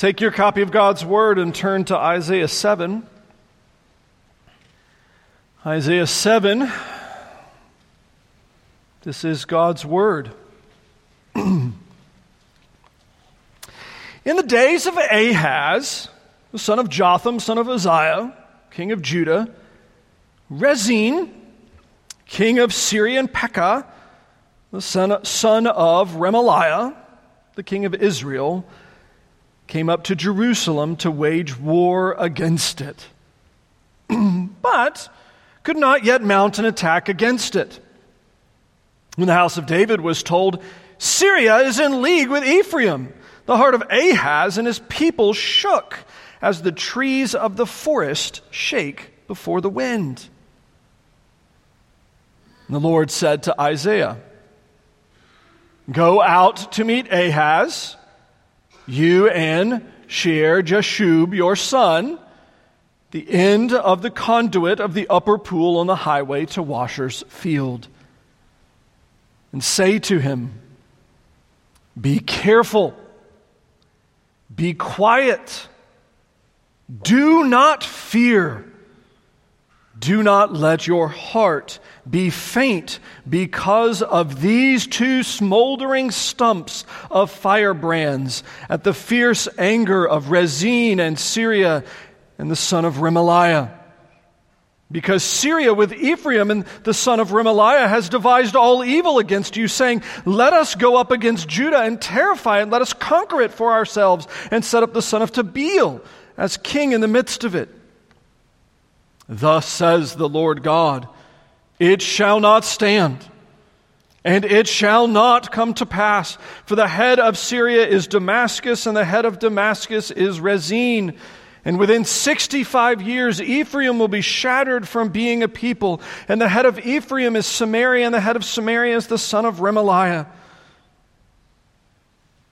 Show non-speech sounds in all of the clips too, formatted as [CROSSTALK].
Take your copy of God's Word and turn to Isaiah 7. Isaiah 7. This is God's Word. [CLEARS THROAT] In the days of Ahaz, the son of Jotham, son of Uzziah, king of Judah, Rezin, king of Syria, and Pekah, the son, of Remaliah, the king of Israel, came up to Jerusalem to wage war against it, [CLEARS THROAT] but could not yet mount an attack against it. When the house of David was told, Syria is in league with Ephraim, the heart of Ahaz and his people shook as the trees of the forest shake before the wind. And the Lord said to Isaiah, Go out to meet Ahaz you and Shear Jashub, your son, the end of the conduit of the upper pool on the highway to Washer's field. And say to him, Be careful, be quiet, do not fear. Do not let your heart be faint because of these two smoldering stumps of firebrands at the fierce anger of Rezin and Syria and the son of Remaliah. Because Syria with Ephraim and the son of Remaliah has devised all evil against you, saying, Let us go up against Judah and terrify it, let us conquer it for ourselves, and set up the son of Tabeel as king in the midst of it. Thus says the Lord God It shall not stand, and it shall not come to pass. For the head of Syria is Damascus, and the head of Damascus is Rezin. And within 65 years, Ephraim will be shattered from being a people. And the head of Ephraim is Samaria, and the head of Samaria is the son of Remaliah.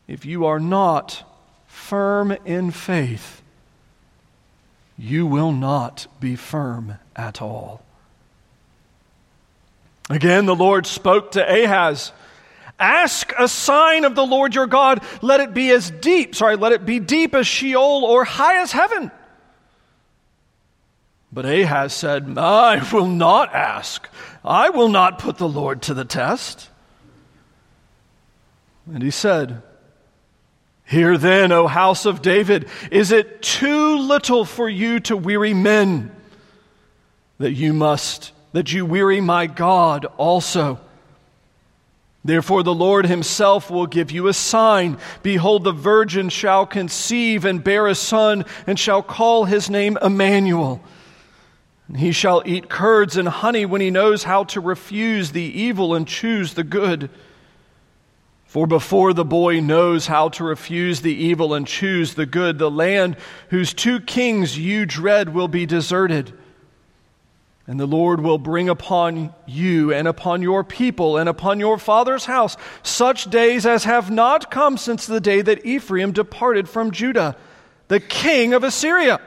If you are not firm in faith, you will not be firm at all. Again, the Lord spoke to Ahaz. Ask a sign of the Lord your God. Let it be as deep, sorry, let it be deep as Sheol or high as heaven. But Ahaz said, I will not ask. I will not put the Lord to the test. And he said, Hear then, O house of David, is it too little for you to weary men that you must, that you weary my God also? Therefore, the Lord himself will give you a sign. Behold, the virgin shall conceive and bear a son, and shall call his name Emmanuel. And he shall eat curds and honey when he knows how to refuse the evil and choose the good. For before the boy knows how to refuse the evil and choose the good, the land whose two kings you dread will be deserted. And the Lord will bring upon you and upon your people and upon your father's house such days as have not come since the day that Ephraim departed from Judah, the king of Assyria.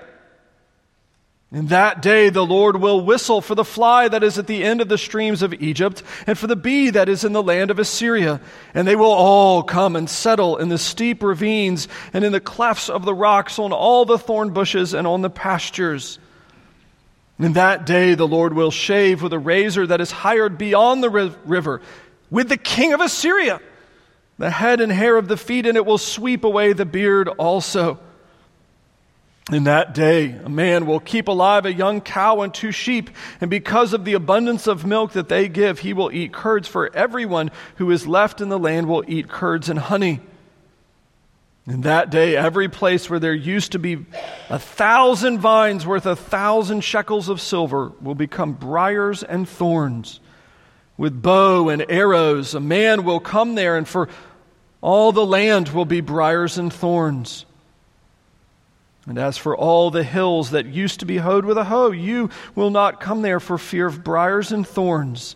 In that day the Lord will whistle for the fly that is at the end of the streams of Egypt, and for the bee that is in the land of Assyria. And they will all come and settle in the steep ravines, and in the clefts of the rocks, on all the thorn bushes, and on the pastures. In that day the Lord will shave with a razor that is hired beyond the river, with the king of Assyria, the head and hair of the feet, and it will sweep away the beard also. In that day, a man will keep alive a young cow and two sheep, and because of the abundance of milk that they give, he will eat curds, for everyone who is left in the land will eat curds and honey. In that day, every place where there used to be a thousand vines worth a thousand shekels of silver will become briars and thorns. With bow and arrows, a man will come there, and for all the land will be briars and thorns. And as for all the hills that used to be hoed with a hoe, you will not come there for fear of briars and thorns,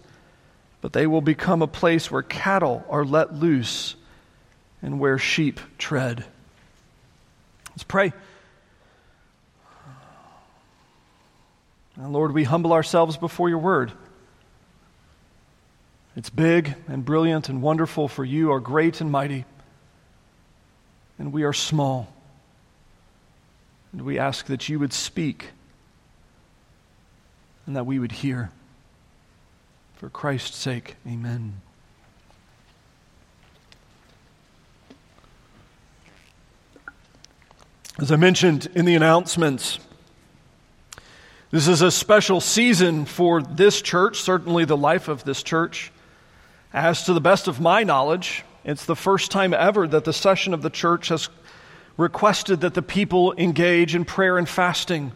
but they will become a place where cattle are let loose and where sheep tread. Let's pray. Now, Lord, we humble ourselves before your word. It's big and brilliant and wonderful, for you are great and mighty, and we are small. And we ask that you would speak and that we would hear. For Christ's sake, amen. As I mentioned in the announcements, this is a special season for this church, certainly the life of this church. As to the best of my knowledge, it's the first time ever that the session of the church has requested that the people engage in prayer and fasting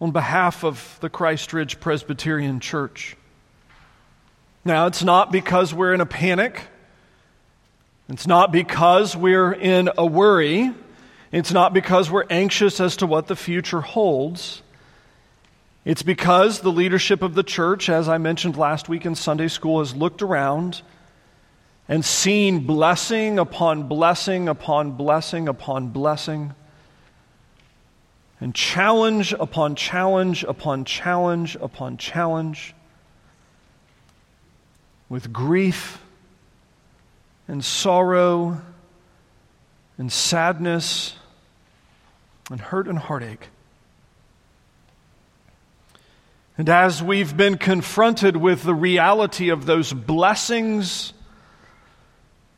on behalf of the Christ Ridge Presbyterian Church. Now, it's not because we're in a panic. It's not because we're in a worry. It's not because we're anxious as to what the future holds. It's because the leadership of the church, as I mentioned last week in Sunday school, has looked around and seen blessing upon blessing upon blessing upon blessing, and challenge upon challenge upon challenge upon challenge, with grief and sorrow and sadness and hurt and heartache. And as we've been confronted with the reality of those blessings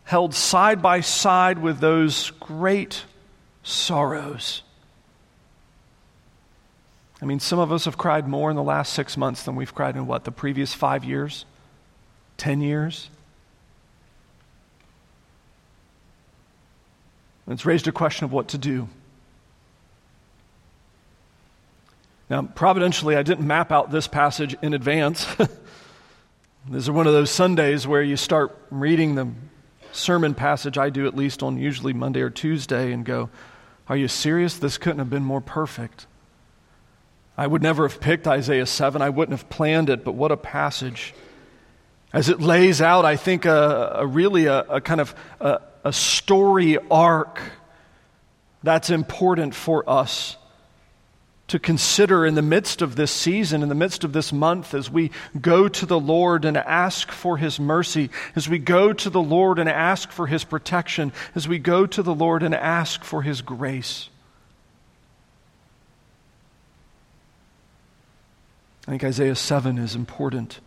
held side by side with those great sorrows, I mean, some of us have cried more in the last six months than we've cried in what, the previous five years? Ten years? And It's raised a question of what to do. Now, providentially, I didn't map out this passage in advance. [LAUGHS] this is one of those Sundays where you start reading the sermon passage, I do at least on usually Monday or Tuesday, and go, Are you serious? This couldn't have been more perfect. I would never have picked Isaiah 7. I wouldn't have planned it, but what a passage. As it lays out, I think, a, a really a, a, kind of a, a story arc that's important for us to consider in the midst of this season, in the midst of this month, as we go to the Lord and ask for His mercy, as we go to the Lord and ask for His protection, as we go to the Lord and ask for His grace. I think Isaiah 7 is important.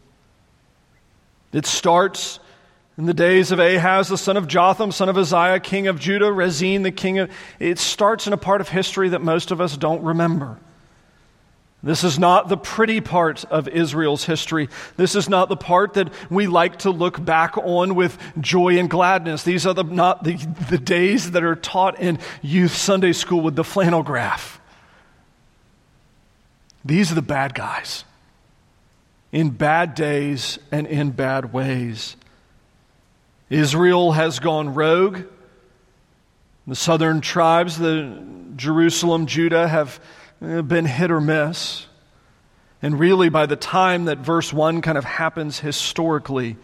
It starts in the days of Ahaz, the son of Jotham, son of Uzziah, king of Judah, Rezin, the king of. It starts in a part of history that most of us don't remember. This is not the pretty part of Israel's history. This is not the part that we like to look back on with joy and gladness. These are the, not the, the days that are taught in youth Sunday school with the flannel graph. These are the bad guys in bad days and in bad ways. Israel has gone rogue. The southern tribes, the Jerusalem, Judah, have been hit or miss. And really, by the time that verse 1 kind of happens historically,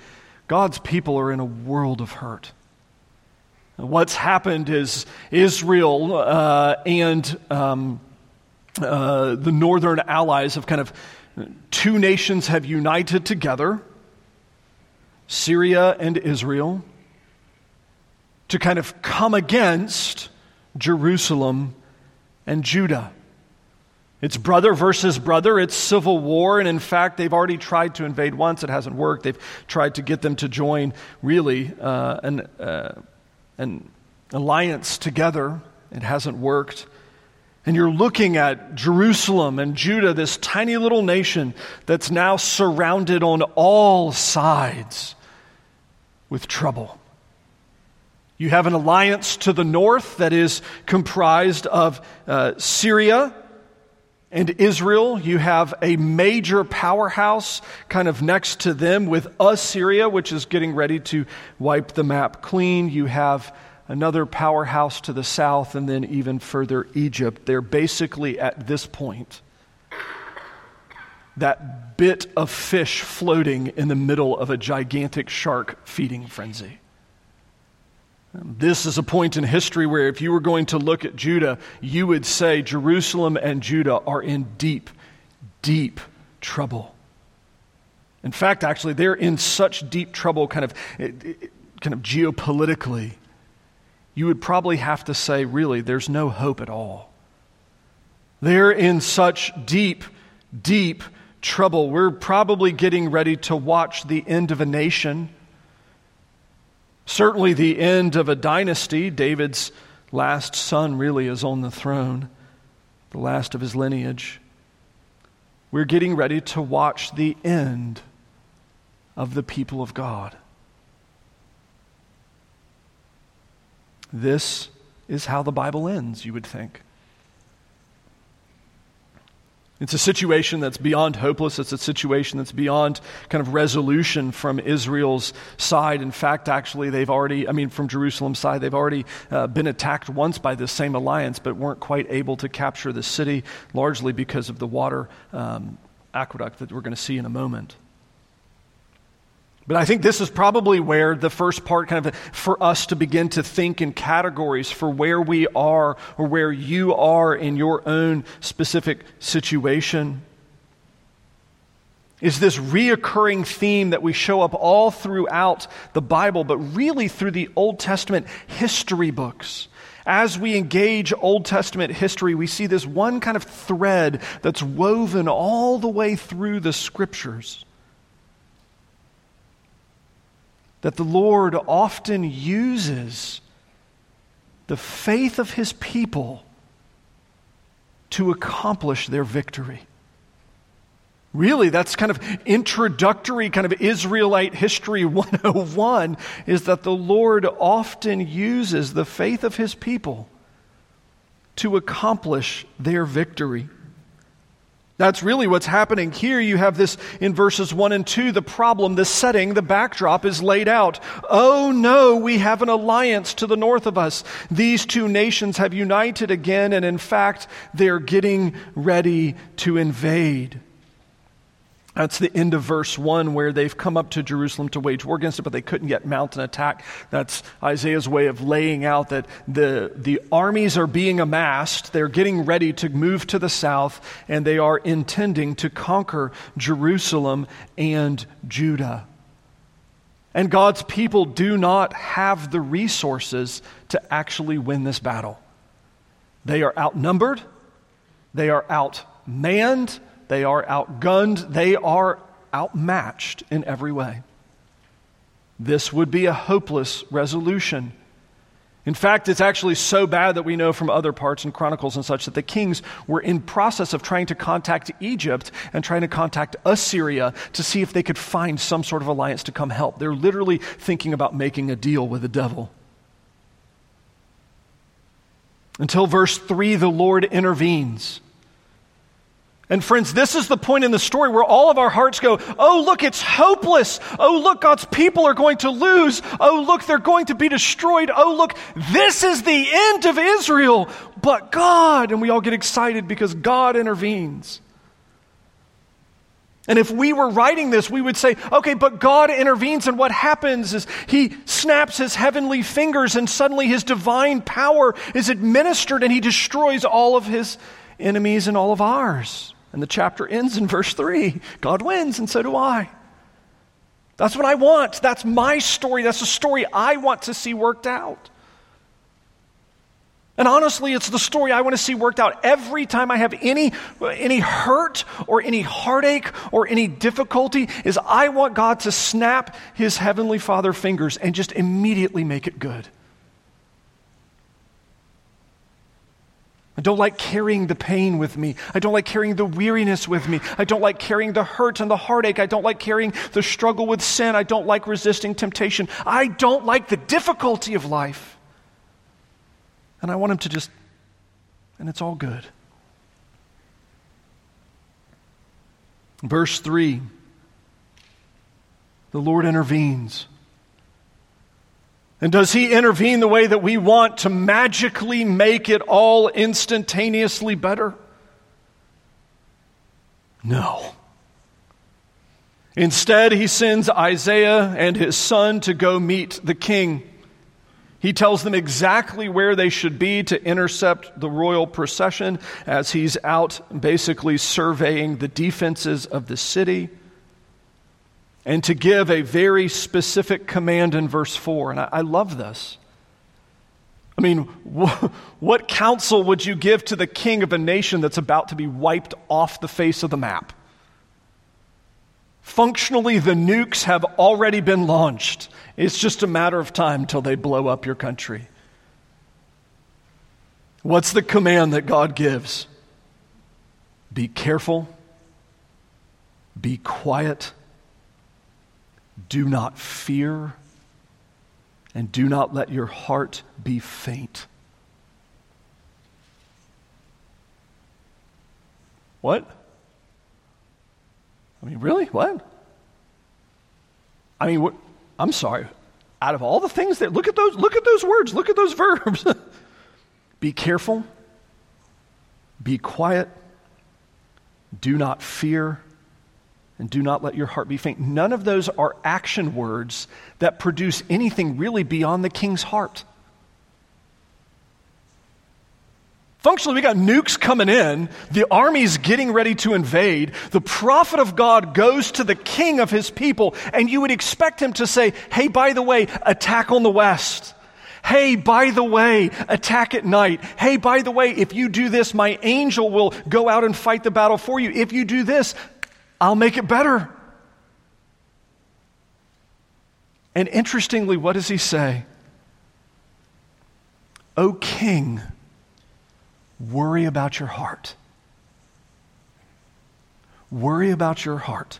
God's people are in a world of hurt. What's happened is Israel uh, and um, uh, the northern allies have kind of, two nations have united together, Syria and Israel, to kind of come against Jerusalem and Judah. It's brother versus brother. It's civil war. And in fact, they've already tried to invade once. It hasn't worked. They've tried to get them to join, really, uh, an, uh, an alliance together. It hasn't worked. And you're looking at Jerusalem and Judah, this tiny little nation that's now surrounded on all sides with trouble. You have an alliance to the north that is comprised of uh, Syria and Israel, you have a major powerhouse kind of next to them with Assyria, which is getting ready to wipe the map clean. You have another powerhouse to the south, and then even further, Egypt. They're basically at this point that bit of fish floating in the middle of a gigantic shark feeding frenzy. This is a point in history where if you were going to look at Judah, you would say Jerusalem and Judah are in deep, deep trouble. In fact, actually, they're in such deep trouble, kind of, kind of geopolitically, you would probably have to say, really, there's no hope at all They're in such deep, deep trouble. We're probably getting ready to watch the end of a nation, certainly the end of a dynasty. David's last son really is on the throne, the last of his lineage. We're getting ready to watch the end of the people of God. This is how the Bible ends, you would think. It's a situation that's beyond hopeless. It's a situation that's beyond kind of resolution from Israel's side. In fact, actually, they've already, I mean, from Jerusalem's side, they've already uh, been attacked once by this same alliance, but weren't quite able to capture the city, largely because of the water um, aqueduct that we're going to see in a moment. But I think this is probably where the first part kind of for us to begin to think in categories for where we are or where you are in your own specific situation. Is this reoccurring theme that we show up all throughout the Bible, but really through the Old Testament history books. As we engage Old Testament history, we see this one kind of thread that's woven all the way through the scriptures that the Lord often uses the faith of his people to accomplish their victory. Really, that's kind of introductory, kind of Israelite history [LAUGHS] 101 is that the Lord often uses the faith of his people to accomplish their victory. That's really what's happening here. You have this in verses 1 and 2. The problem, the setting, the backdrop is laid out. Oh no, we have an alliance to the north of us. These two nations have united again, and in fact, they're getting ready to invade. That's the end of verse 1 where they've come up to Jerusalem to wage war against it, but they couldn't yet mount an attack. That's Isaiah's way of laying out that the, the armies are being amassed. They're getting ready to move to the south, and they are intending to conquer Jerusalem and Judah. And God's people do not have the resources to actually win this battle. They are outnumbered, they are outmanned they are outgunned, they are outmatched in every way. This would be a hopeless resolution. In fact, it's actually so bad that we know from other parts and Chronicles and such that the kings were in process of trying to contact Egypt and trying to contact Assyria to see if they could find some sort of alliance to come help. They're literally thinking about making a deal with the devil. Until verse 3, the Lord intervenes. And friends, this is the point in the story where all of our hearts go, oh, look, it's hopeless. Oh, look, God's people are going to lose. Oh, look, they're going to be destroyed. Oh, look, this is the end of Israel. But God, and we all get excited because God intervenes. And if we were writing this, we would say, okay, but God intervenes, and what happens is he snaps his heavenly fingers, and suddenly his divine power is administered, and he destroys all of his enemies and all of ours. And the chapter ends in verse 3 God wins, and so do I. That's what I want. That's my story. That's the story I want to see worked out. And honestly, it's the story I want to see worked out every time I have any, any hurt or any heartache or any difficulty is I want God to snap his heavenly father fingers and just immediately make it good. I don't like carrying the pain with me. I don't like carrying the weariness with me. I don't like carrying the hurt and the heartache. I don't like carrying the struggle with sin. I don't like resisting temptation. I don't like the difficulty of life. And I want him to just, and it's all good. Verse 3 the Lord intervenes. And does he intervene the way that we want to magically make it all instantaneously better? No. Instead, he sends Isaiah and his son to go meet the king. He tells them exactly where they should be to intercept the royal procession as he's out basically surveying the defenses of the city and to give a very specific command in verse 4. And I, I love this. I mean, [LAUGHS] wh- what counsel would you give to the king of a nation that's about to be wiped off the face of the map? Functionally, the nukes have already been launched. It's just a matter of time till they blow up your country. What's the command that God gives? Be careful, be quiet, do not fear, and do not let your heart be faint. What? I mean, really? What? I mean, what? I'm sorry. Out of all the things that look at those look at those words, look at those [LAUGHS] verbs. be careful. Be quiet. Do not fear and do not let your heart be faint. None of those are action words that produce anything really beyond the king's heart. Functionally, we got nukes coming in, the army's getting ready to invade. The prophet of God goes to the king of his people, and you would expect him to say, Hey, by the way, attack on the west. Hey, by the way, attack at night. Hey, by the way, if you do this, my angel will go out and fight the battle for you. If you do this, I'll make it better. And interestingly, what does he say? O king, worry about your heart. Worry about your heart.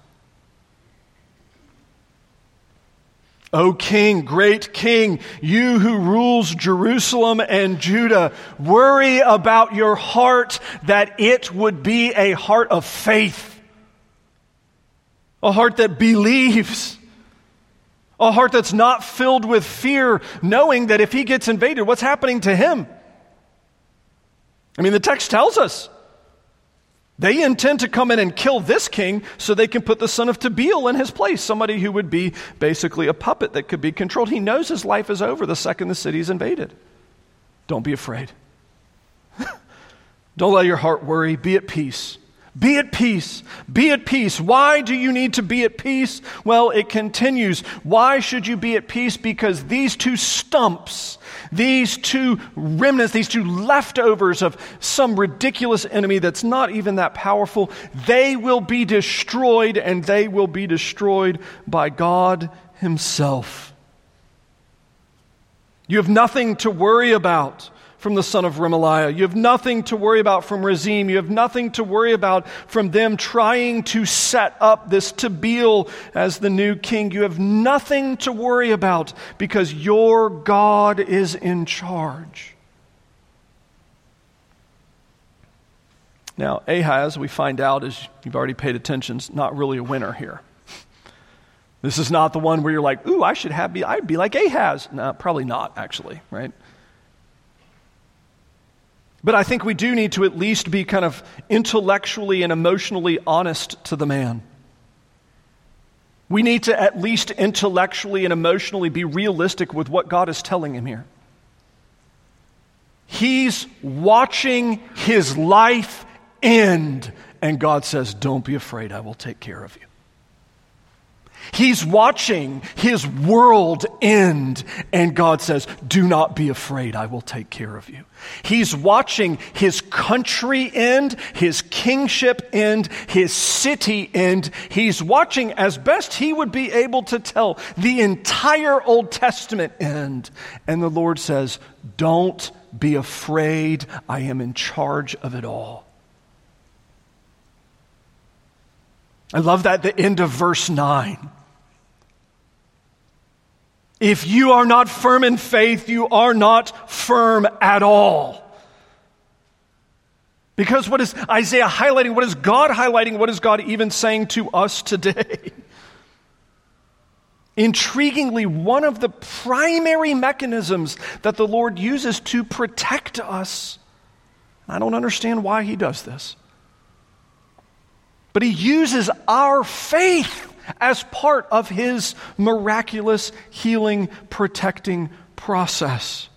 O King, great King, you who rules Jerusalem and Judah, worry about your heart that it would be a heart of faith, a heart that believes, a heart that's not filled with fear, knowing that if he gets invaded, what's happening to him? I mean, the text tells us they intend to come in and kill this king so they can put the son of Tabeel in his place, somebody who would be basically a puppet that could be controlled. He knows his life is over the second the city is invaded. Don't be afraid. [LAUGHS] Don't let your heart worry. Be at peace. Be at peace. Be at peace. Why do you need to be at peace? Well, it continues. Why should you be at peace? Because these two stumps these two remnants, these two leftovers of some ridiculous enemy that's not even that powerful, they will be destroyed and they will be destroyed by God Himself. You have nothing to worry about from the son of Remaliah. You have nothing to worry about from Rezin. You have nothing to worry about from them trying to set up this Tabeel as the new king. You have nothing to worry about because your God is in charge. Now, Ahaz, we find out, as you've already paid attention, is not really a winner here. This is not the one where you're like, ooh, I should have be, I'd be like Ahaz. No, probably not, actually, right? But I think we do need to at least be kind of intellectually and emotionally honest to the man. We need to at least intellectually and emotionally be realistic with what God is telling him here. He's watching his life end, and God says, Don't be afraid, I will take care of you. He's watching his world end, and God says, Do not be afraid, I will take care of you. He's watching his country end, his kingship end, his city end. He's watching, as best he would be able to tell, the entire Old Testament end. And the Lord says, Don't be afraid, I am in charge of it all. I love that, the end of verse 9. If you are not firm in faith, you are not firm at all. Because what is Isaiah highlighting? What is God highlighting? What is God even saying to us today? [LAUGHS] Intriguingly, one of the primary mechanisms that the Lord uses to protect us, I don't understand why He does this, but He uses our faith as part of his miraculous healing, protecting process.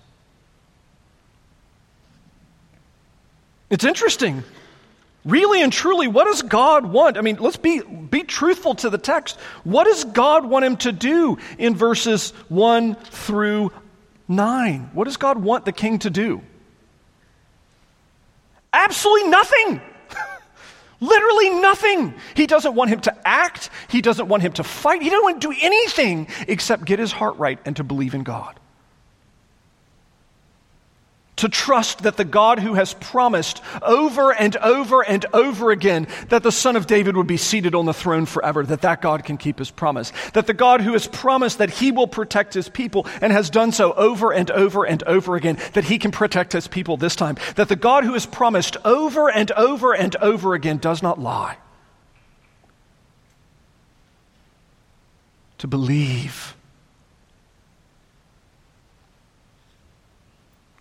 It's interesting. Really and truly, what does God want? I mean, let's be, be truthful to the text. What does God want him to do in verses 1 through 9. What does God want the king to do? Absolutely nothing. Literally nothing. He doesn't want him to act. He doesn't want him to fight. He doesn't want to do anything except get his heart right and to believe in God to trust that the God who has promised over and over and over again that the son of David would be seated on the throne forever, that that God can keep his promise. That the God who has promised that he will protect his people and has done so over and over and over again, that he can protect his people this time. That the God who has promised over and over and over again does not lie. To believe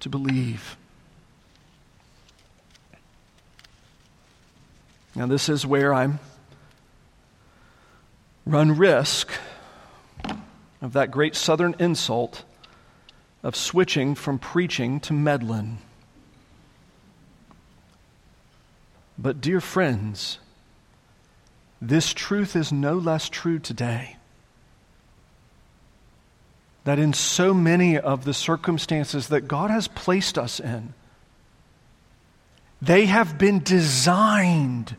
to believe. Now, this is where I'm run risk of that great southern insult of switching from preaching to meddling. But, dear friends, this truth is no less true today that in so many of the circumstances that God has placed us in, they have been designed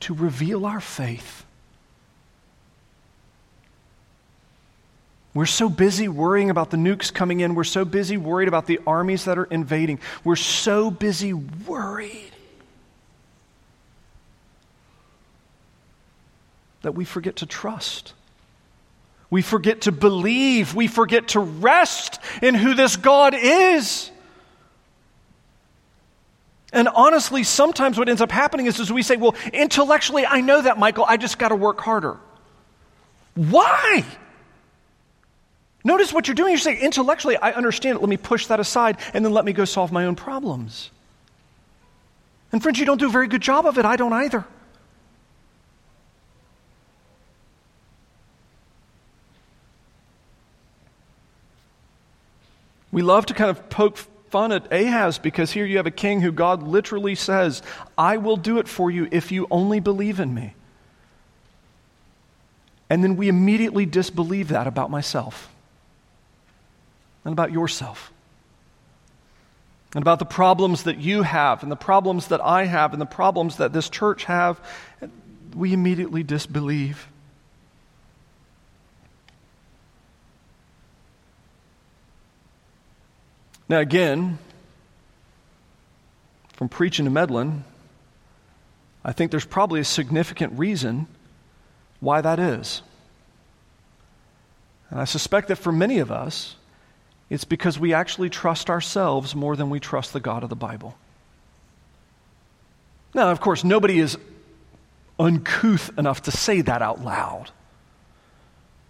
to reveal our faith. We're so busy worrying about the nukes coming in. We're so busy worried about the armies that are invading. We're so busy worried that we forget to trust. We forget to believe. We forget to rest in who this God is. And honestly, sometimes what ends up happening is, is we say, well, intellectually, I know that, Michael. I just got to work harder. Why? Notice what you're doing. You're saying, intellectually, I understand it. Let me push that aside, and then let me go solve my own problems. And friends, you don't do a very good job of it. I don't either. We love to kind of poke fun at Ahaz because here you have a king who God literally says, I will do it for you if you only believe in me. And then we immediately disbelieve that about myself and about yourself and about the problems that you have and the problems that I have and the problems that this church have. We immediately disbelieve. Now, again, from preaching to meddling, I think there's probably a significant reason why that is. And I suspect that for many of us, it's because we actually trust ourselves more than we trust the God of the Bible. Now, of course, nobody is uncouth enough to say that out loud.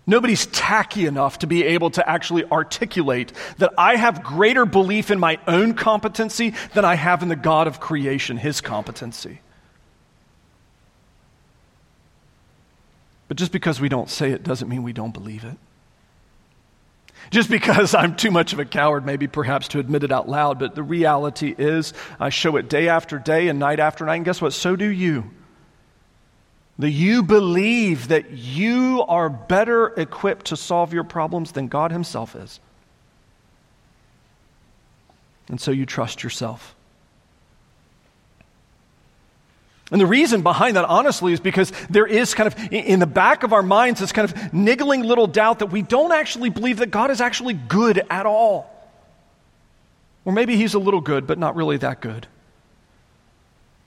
Nobody's tacky enough to be able to actually articulate that I have greater belief in my own competency than I have in the God of creation, his competency. But just because we don't say it doesn't mean we don't believe it. Just because I'm too much of a coward, maybe perhaps to admit it out loud, but the reality is I show it day after day and night after night, and guess what? So do you that you believe that you are better equipped to solve your problems than God Himself is. And so you trust yourself. And the reason behind that, honestly, is because there is kind of in the back of our minds this kind of niggling little doubt that we don't actually believe that God is actually good at all. Or maybe He's a little good, but not really that good.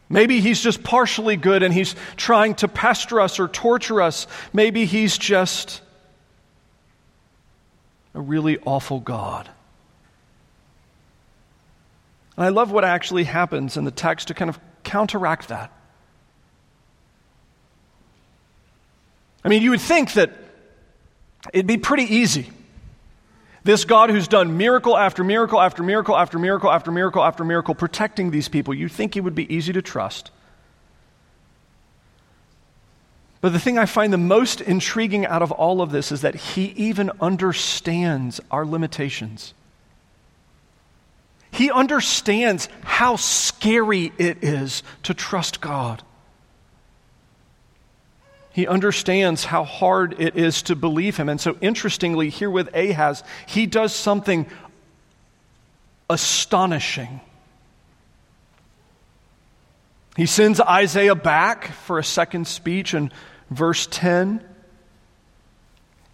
Maybe he's just partially good and he's trying to pester us or torture us. Maybe he's just a really awful God. And I love what actually happens in the text to kind of counteract that. I mean, you would think that it'd be pretty easy this God who's done miracle after miracle after miracle after miracle after miracle after miracle protecting these people, you think he would be easy to trust. But the thing I find the most intriguing out of all of this is that he even understands our limitations. He understands how scary it is to trust God. He understands how hard it is to believe him. And so, interestingly, here with Ahaz, he does something astonishing. He sends Isaiah back for a second speech in verse 10.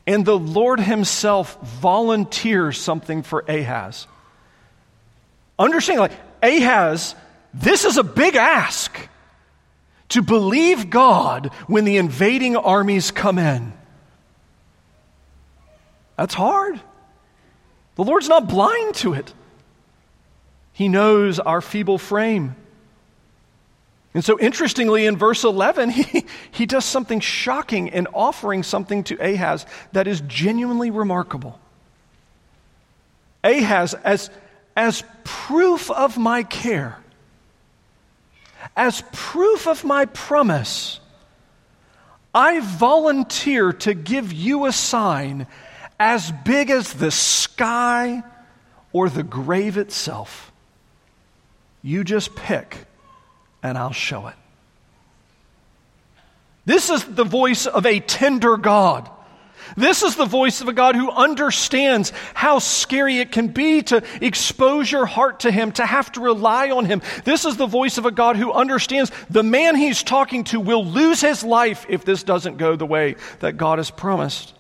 And the Lord Himself volunteers something for Ahaz. Understand, like, Ahaz, this is a big ask to believe God when the invading armies come in. That's hard. The Lord's not blind to it. He knows our feeble frame. And so, interestingly, in verse 11, [LAUGHS] he, he does something shocking in offering something to Ahaz that is genuinely remarkable. Ahaz, as, as proof of my care, as proof of my promise, I volunteer to give you a sign as big as the sky or the grave itself. You just pick, and I'll show it. This is the voice of a tender God. This is the voice of a God who understands how scary it can be to expose your heart to Him, to have to rely on Him. This is the voice of a God who understands the man he's talking to will lose his life if this doesn't go the way that God has promised.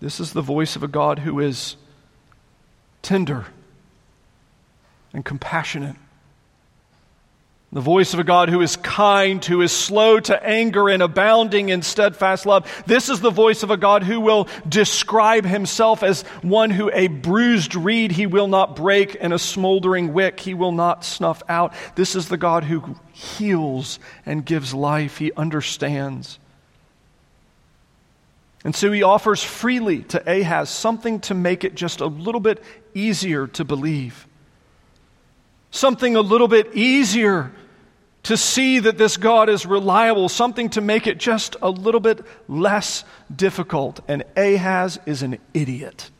This is the voice of a God who is tender and compassionate the voice of a God who is kind, who is slow to anger and abounding in steadfast love. This is the voice of a God who will describe himself as one who a bruised reed he will not break and a smoldering wick he will not snuff out. This is the God who heals and gives life. He understands. And so he offers freely to Ahaz something to make it just a little bit easier to believe. Something a little bit easier to see that this God is reliable, something to make it just a little bit less difficult. And Ahaz is an idiot.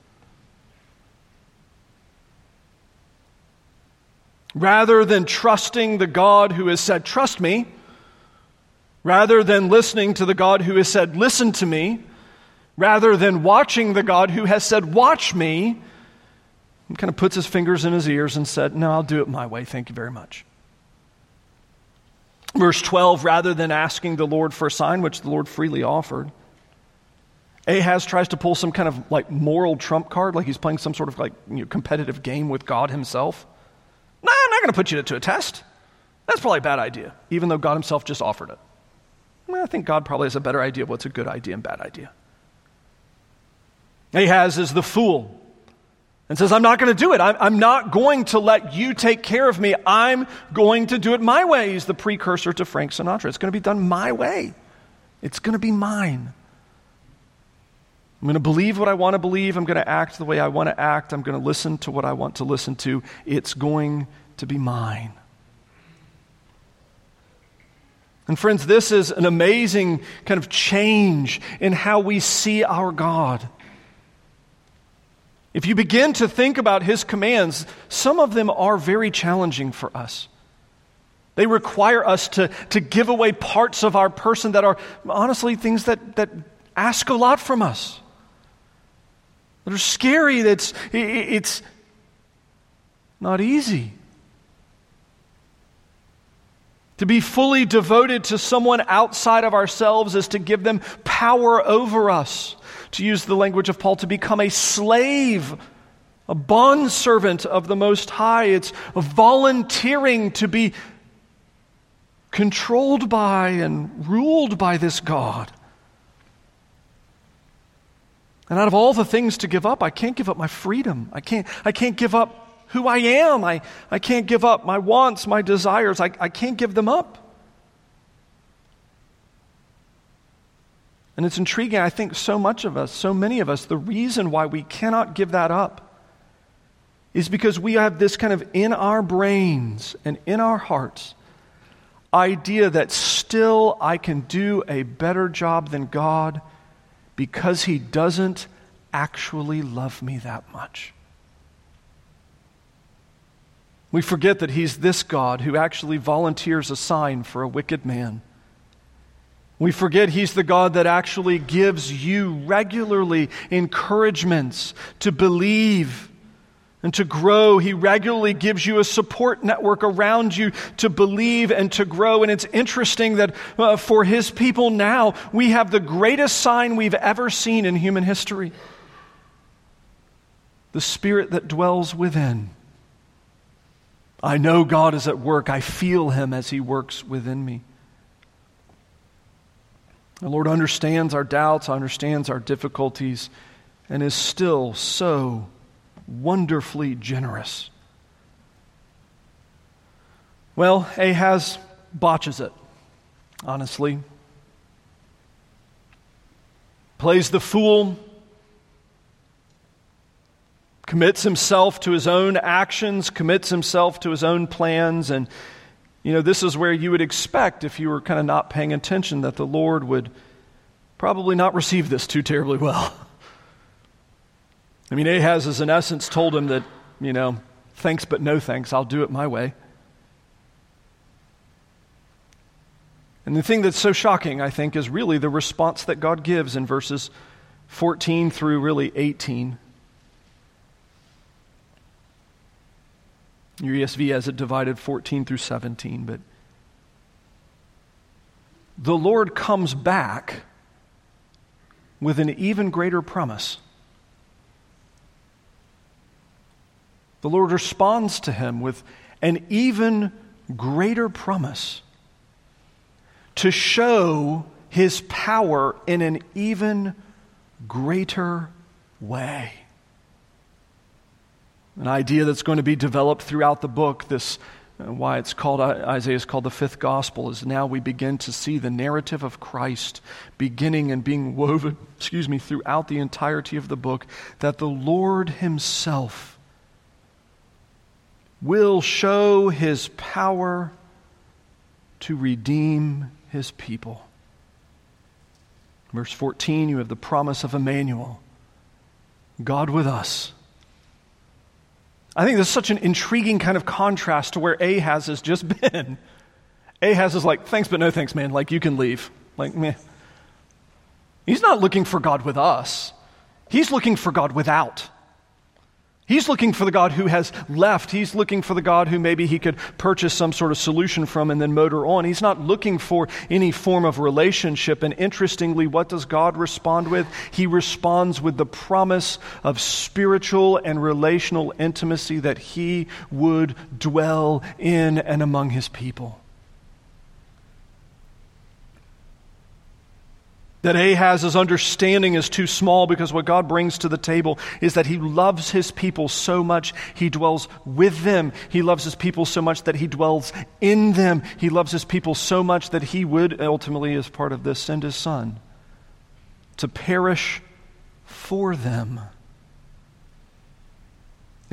Rather than trusting the God who has said, Trust me, rather than listening to the God who has said, Listen to me, rather than watching the God who has said, Watch me, he kind of puts his fingers in his ears and said, No, I'll do it my way. Thank you very much. Verse 12, rather than asking the Lord for a sign, which the Lord freely offered, Ahaz tries to pull some kind of like moral trump card, like he's playing some sort of like you know, competitive game with God himself. No, I'm not going to put you to a test. That's probably a bad idea, even though God himself just offered it. I, mean, I think God probably has a better idea of what's a good idea and bad idea. Ahaz is the fool and says, I'm not going to do it. I'm, I'm, not going to let you take care of me. I'm going to do it my way. He's the precursor to Frank Sinatra. It's going to be done my way, it's going to be mine. I'm going to believe what I want to believe. I'm going to act the way I want to act. I'm going to listen to what I want to listen to. It's going to be mine. And, friends, this is an amazing kind of change in how we see our God. If you begin to think about his commands, some of them are very challenging for us. They require us to, to give away parts of our person that are honestly things that, that ask a lot from us. That are scary, that's, it's not easy. To be fully devoted to someone outside of ourselves is to give them power over us to use the language of Paul, to become a slave, a bondservant of the Most High. It's volunteering to be controlled by and ruled by this God. And out of all the things to give up, I can't give up my freedom. I can't, I can't give up who I am. I, I can't give up my wants, my desires. I, I can't give them up. And it's intriguing, I think so much of us, so many of us, the reason why we cannot give that up is because we have this kind of in our brains and in our hearts idea that still I can do a better job than God because He doesn't actually love me that much. We forget that He's this God who actually volunteers a sign for a wicked man. We forget He's the God that actually gives you regularly encouragements to believe and to grow. He regularly gives you a support network around you to believe and to grow. And it's interesting that uh, for His people now, we have the greatest sign we've ever seen in human history the Spirit that dwells within. I know God is at work. I feel Him as He works within me. The Lord understands our doubts, understands our difficulties, and is still so wonderfully generous. Well, Ahaz botches it, honestly. Plays the fool, commits himself to his own actions, commits himself to his own plans, and you know, this is where you would expect, if you were kind of not paying attention, that the Lord would probably not receive this too terribly well. [LAUGHS] I mean, Ahaz has in essence told him that, you know, thanks but no thanks, I'll do it my way. And the thing that's so shocking, I think, is really the response that God gives in verses 14 through really 18. Your ESV has it divided 14 through 17, but the Lord comes back with an even greater promise. the Lord responds to him with an even greater promise to show his power in an even greater way. An idea that's going to be developed throughout the book, this uh, why it's called Isaiah is called the fifth gospel is now we begin to see the narrative of Christ beginning and being woven, [LAUGHS] excuse me, throughout the entirety of the book that the Lord himself will show his power to redeem his people. Verse 14, you have the promise of Emmanuel, God with us. I think this is such an intriguing kind of contrast to where Ahaz has just [LAUGHS] been. Ahaz is like, thanks, but no thanks, man. Like, you can leave. Like, meh. He's not looking for God with us, he's looking for God without. He's looking for the God who has left. He's looking for the God who maybe he could purchase some sort of solution from and then motor on. He's not looking for any form of relationship. And interestingly, what does God respond with? He responds with the promise of spiritual and relational intimacy that he would dwell in and among his people. That Ahaz's understanding is too small because what God brings to the table is that he loves his people so much he dwells with them. He loves his people so much that he dwells in them. He loves his people so much that he would ultimately, as part of this, send his son to perish for them.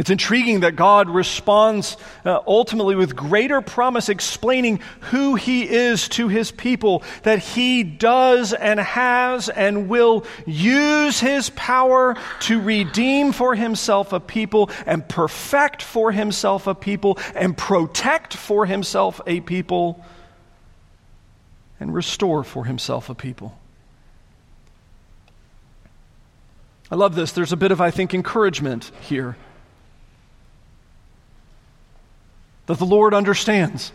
It's intriguing that God responds uh, ultimately with greater promise, explaining who He is to His people, that He does and has and will use His power to redeem for Himself a people and perfect for Himself a people and protect for Himself a people and restore for Himself a people. I love this. There's a bit of, I think, encouragement here. That the Lord understands.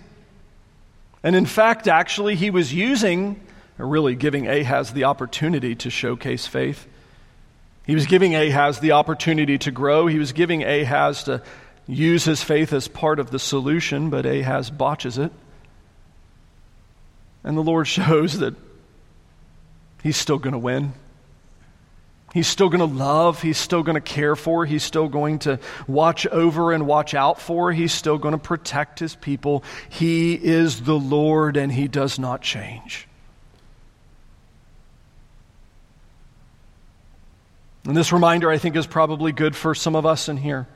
And in fact, actually, he was using, or really giving Ahaz the opportunity to showcase faith. He was giving Ahaz the opportunity to grow. He was giving Ahaz to use his faith as part of the solution, but Ahaz botches it. And the Lord [LAUGHS] shows that he's still going to win. He's still going to love. He's still going to care for. He's still going to watch over and watch out for. He's still going to protect his people. He is the Lord and he does not change. And this reminder, I think, is probably good for some of us in here.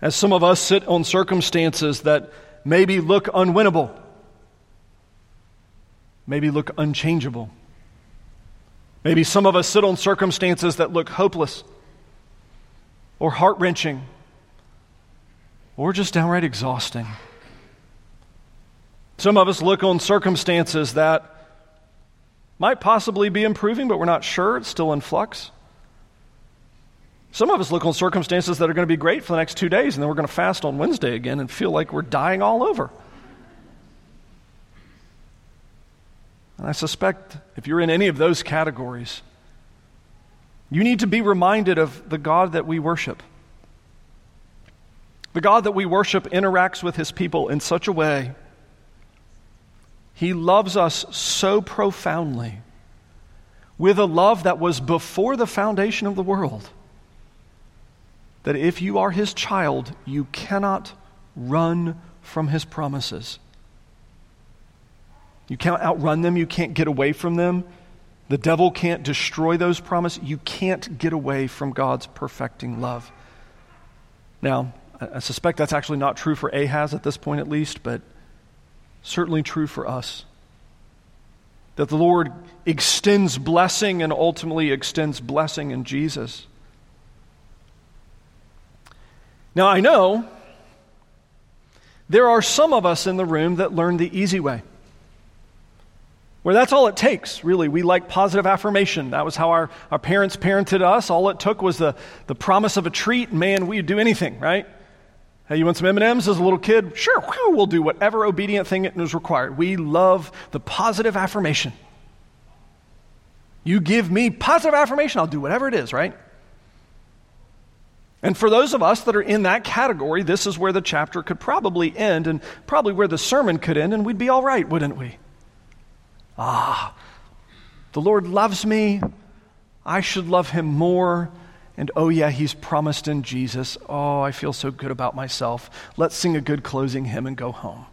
As some of us sit on circumstances that maybe look unwinnable, maybe look unchangeable. Maybe some of us sit on circumstances that look hopeless or heart wrenching or just downright exhausting. Some of us look on circumstances that might possibly be improving, but we're not sure. It's still in flux. Some of us look on circumstances that are going to be great for the next two days, and then we're going to fast on Wednesday again and feel like we're dying all over. And I suspect if you're in any of those categories, you need to be reminded of the God that we worship. The God that we worship interacts with his people in such a way. He loves us so profoundly with a love that was before the foundation of the world that if you are his child, you cannot run from his promises. You can't outrun them, you can't get away from them. The devil can't destroy those promises. You can't get away from God's perfecting love. Now, I suspect that's actually not true for Ahaz at this point, at least, but certainly true for us. That the Lord extends blessing and ultimately extends blessing in Jesus. Now, I know there are some of us in the room that learn the easy way. Where that's all it takes, really. We like positive affirmation. That was how our, our parents parented us. All it took was the, the promise of a treat. Man, we'd do anything, right? Hey, you want some M&Ms as a little kid? Sure, we'll do whatever obedient thing is required. We love the positive affirmation. You give me positive affirmation, I'll do whatever it is, right? And for those of us that are in that category, this is where the chapter could probably end and probably where the sermon could end, and we'd be all right, wouldn't we? Ah, the Lord loves me. I should love him more. And oh, yeah, he's promised in Jesus. Oh, I feel so good about myself. Let's sing a good closing hymn and go home.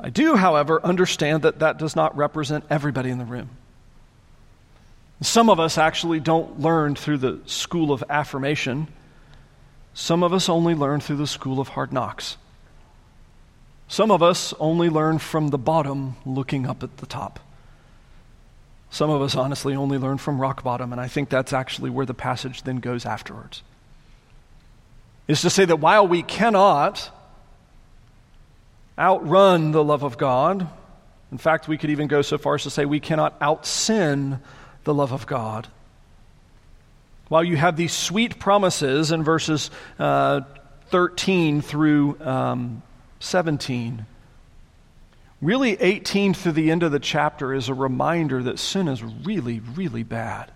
I do, however, understand that that does not represent everybody in the room. Some of us actually don't learn through the school of affirmation. Some of us only learn through the school of hard knocks. Some of us only learn from the bottom looking up at the top. Some of us honestly only learn from rock bottom, and I think that's actually where the passage then goes afterwards. Is to say that while we cannot outrun the love of God, in fact, we could even go so far as to say we cannot out sin the love of God. While you have these sweet promises in verses uh, 13 through um, 17, really 18 through the end of the chapter is a reminder that sin is really, really bad.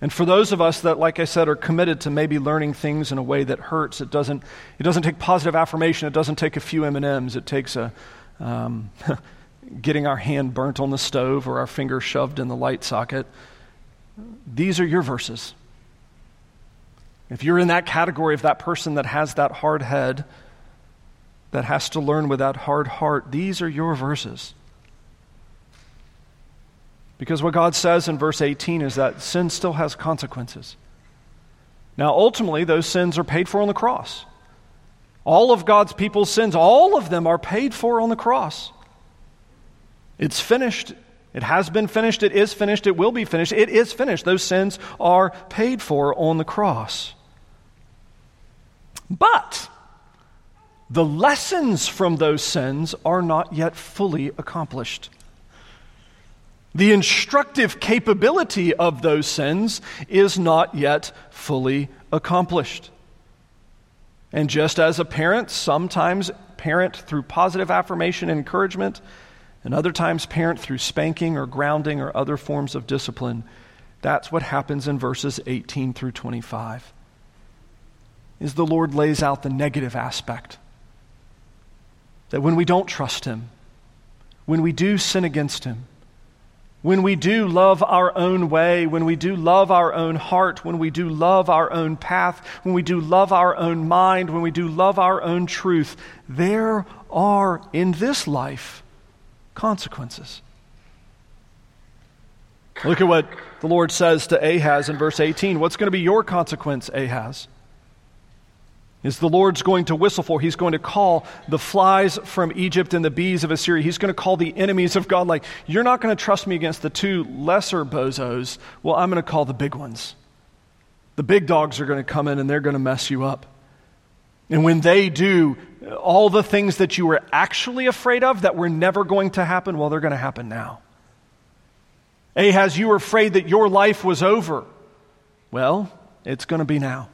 And for those of us that, like I said, are committed to maybe learning things in a way that hurts, it doesn't, it doesn't take positive affirmation. It doesn't take a few M&Ms. It takes a, um, [LAUGHS] getting our hand burnt on the stove or our finger shoved in the light socket. These are your verses. If you're in that category of that person that has that hard head, that has to learn with that hard heart, these are your verses. Because what God says in verse 18 is that sin still has consequences. Now, ultimately, those sins are paid for on the cross. All of God's people's sins, all of them are paid for on the cross. It's finished. It has been finished. It is finished. It will be finished. It is finished. Those sins are paid for on the cross. But the lessons from those sins are not yet fully accomplished. The instructive capability of those sins is not yet fully accomplished. And just as a parent sometimes parent through positive affirmation and encouragement, and other times parent through spanking or grounding or other forms of discipline. That's what happens in verses 18 through 25. Is the Lord lays out the negative aspect. That when we don't trust him, when we do sin against him, when we do love our own way, when we do love our own heart, when we do love our own path, when we do love our own mind, when we do love our own truth, there are in this life consequences. Look at what the Lord says to Ahaz in verse 18. What's going to be your consequence, Ahaz? Is the Lord's going to whistle for? He's going to call the flies from Egypt and the bees of Assyria. He's going to call the enemies of God, like, you're not going to trust me against the two lesser bozos. Well, I'm going to call the big ones. The big dogs are going to come in and they're going to mess you up. And when they do, all the things that you were actually afraid of that were never going to happen, well, they're going to happen now. Ahaz, you were afraid that your life was over. Well, it's going to be now.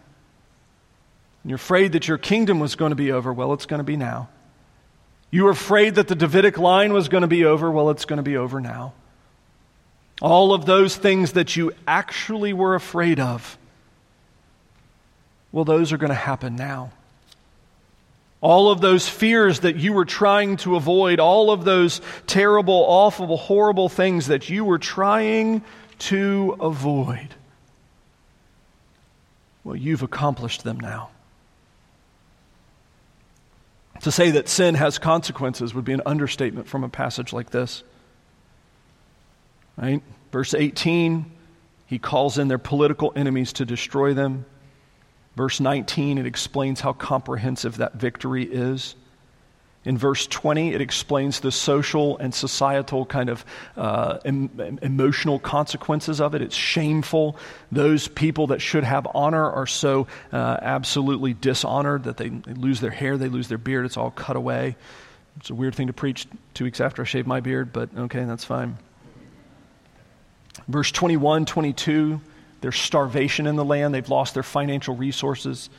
You're afraid that your kingdom was going to be over. Well, it's going to be now. You were afraid that the Davidic line was going to be over. Well, it's going to be over now. All of those things that you actually were afraid of, well, those are going to happen now. All of those fears that you were trying to avoid, all of those terrible, awful, horrible things that you were trying to avoid, well, you've accomplished them now. To say that sin has consequences would be an understatement from a passage like this. Right? Verse 18, he calls in their political enemies to destroy them. Verse 19, it explains how comprehensive that victory is. In verse 20, it explains the social and societal kind of uh, em- emotional consequences of it. It's shameful. Those people that should have honor are so uh, absolutely dishonored that they, they lose their hair, they lose their beard, it's all cut away. It's a weird thing to preach two weeks after I shaved my beard, but okay, that's fine. Verse 21, 22, there's starvation in the land, they've lost their financial resources.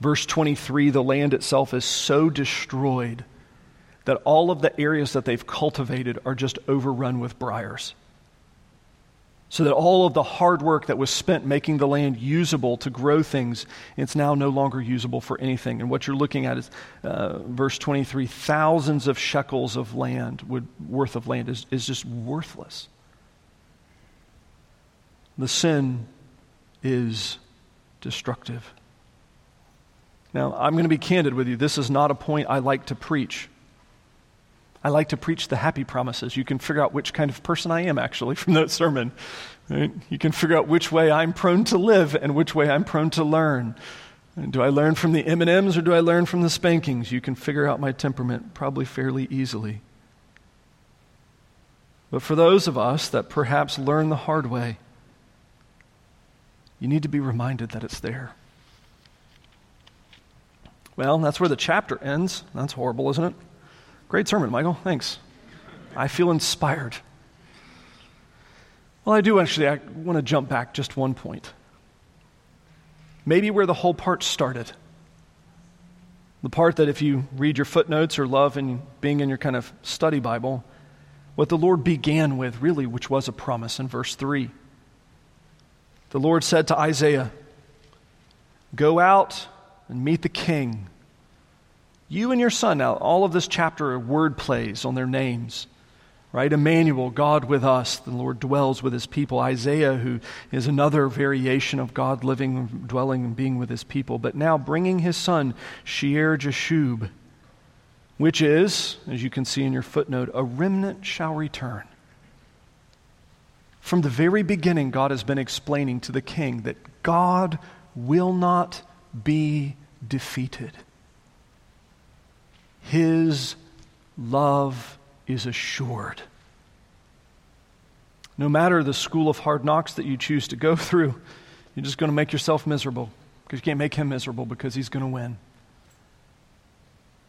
Verse 23 the land itself is so destroyed that all of the areas that they've cultivated are just overrun with briars. So that all of the hard work that was spent making the land usable to grow things, it's now no longer usable for anything. And what you're looking at is uh, verse 23 thousands of shekels of land, would, worth of land, is, is just worthless. The sin is destructive. Now, I'm going to be candid with you. This is not a point I like to preach. I like to preach the happy promises. You can figure out which kind of person I am, actually, [LAUGHS] from that sermon. Right? You can figure out which way I'm prone to live and which way I'm prone to learn. Do I learn from the M&Ms or do I learn from the spankings? You can figure out my temperament probably fairly easily. But for those of us that perhaps learn the hard way, you need to be reminded that it's there. Well, that's where the chapter ends. That's horrible, isn't it? Great sermon, Michael. Thanks. I feel inspired. Well, I do actually I want to jump back just one point. Maybe where the whole part started. The part that if you read your footnotes or love and being in your kind of study Bible, what the Lord began with, really, which was a promise in verse 3. The Lord said to Isaiah, Go out and meet the king. You and your son. Now, all of this chapter are word plays on their names, right? Emmanuel, God with us. The Lord dwells with his people. Isaiah, who is another variation of God living, dwelling, and being with his people. But now bringing his son, Shear Jashub, which is, as you can see in your footnote, a remnant shall return. From the very beginning, God has been explaining to the king that God will not be defeated. His love is assured. No matter the school of hard knocks that you choose to go [LAUGHS] through, you're just going to make yourself miserable because you can't make him miserable because he's going to win.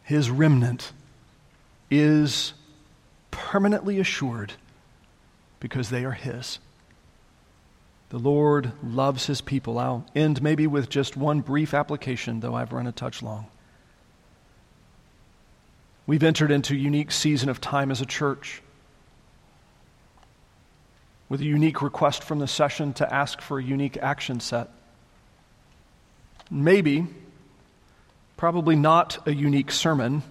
His remnant is permanently assured because they are his. The Lord loves his people. I'll end maybe with just one brief application, though I've run a touch long. We've entered into a unique season of time as a church with a unique request from the session to ask for a unique action set. Maybe, probably not a unique sermon,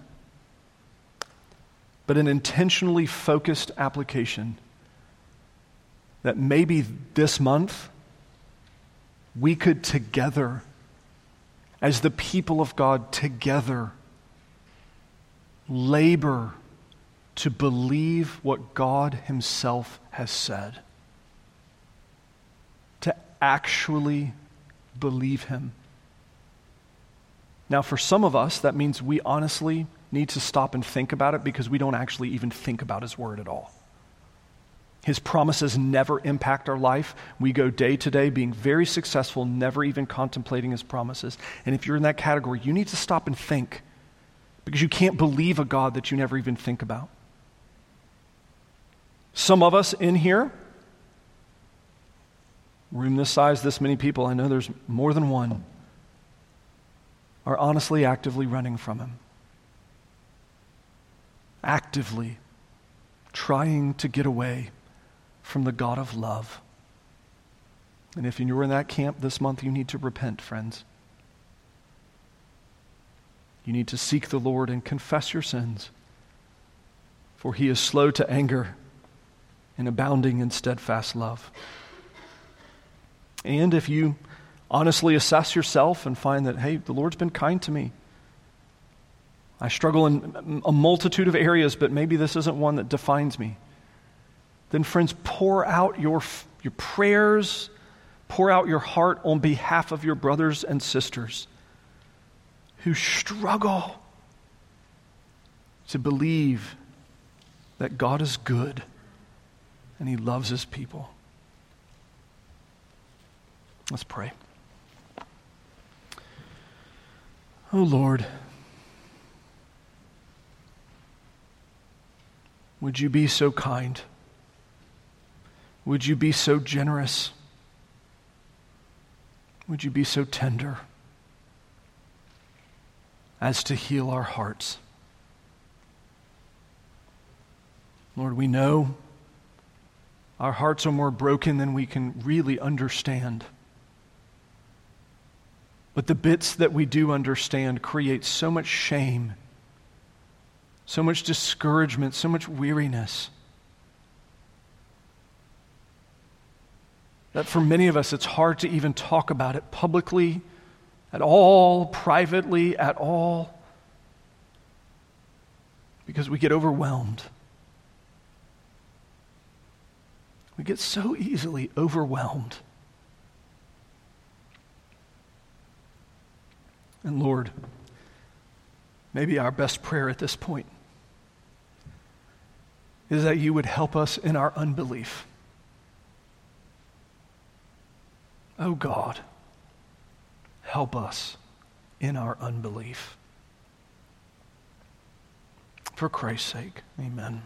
but an intentionally focused application that maybe this month we could together, as the people of God, together labor to believe what God Himself has said, to actually believe Him. Now, for some of us, that means we honestly need to stop and think about it because we don't actually even think about His Word at all. His promises never impact our life. We go day to day being very successful, never even contemplating His promises. And if you're in that category, you need to stop and think because you can't believe a God that you never even think about. Some of us in here, room this size, this many people, I know there's more than one, are honestly actively running from Him. Actively trying to get away from the God of love. And if you're in that camp this month, you need to repent, friends. You need to seek the Lord and confess your sins, for he is slow to anger and abounding in steadfast love. And if you honestly assess yourself and find that, hey, the Lord's been kind to me, I struggle in a multitude of areas, but maybe this isn't one that defines me. Then, friends, pour out your, your prayers, pour out your heart on behalf of your brothers and sisters who struggle to believe that God is good and He loves His people. Let's pray. Oh Lord, would you be so kind? Would you be so generous? Would you be so tender? as to heal our hearts. Lord, we know our hearts are more broken than we can really understand. But the bits that we do understand create so much shame, so much discouragement, so much weariness. That for many of us, it's hard to even talk about it publicly at all, privately, at all, because we get overwhelmed. We get so easily overwhelmed. And Lord, maybe our best prayer at this point is that you would help us in our unbelief. Oh God. Help us in our unbelief. For Christ's sake, amen.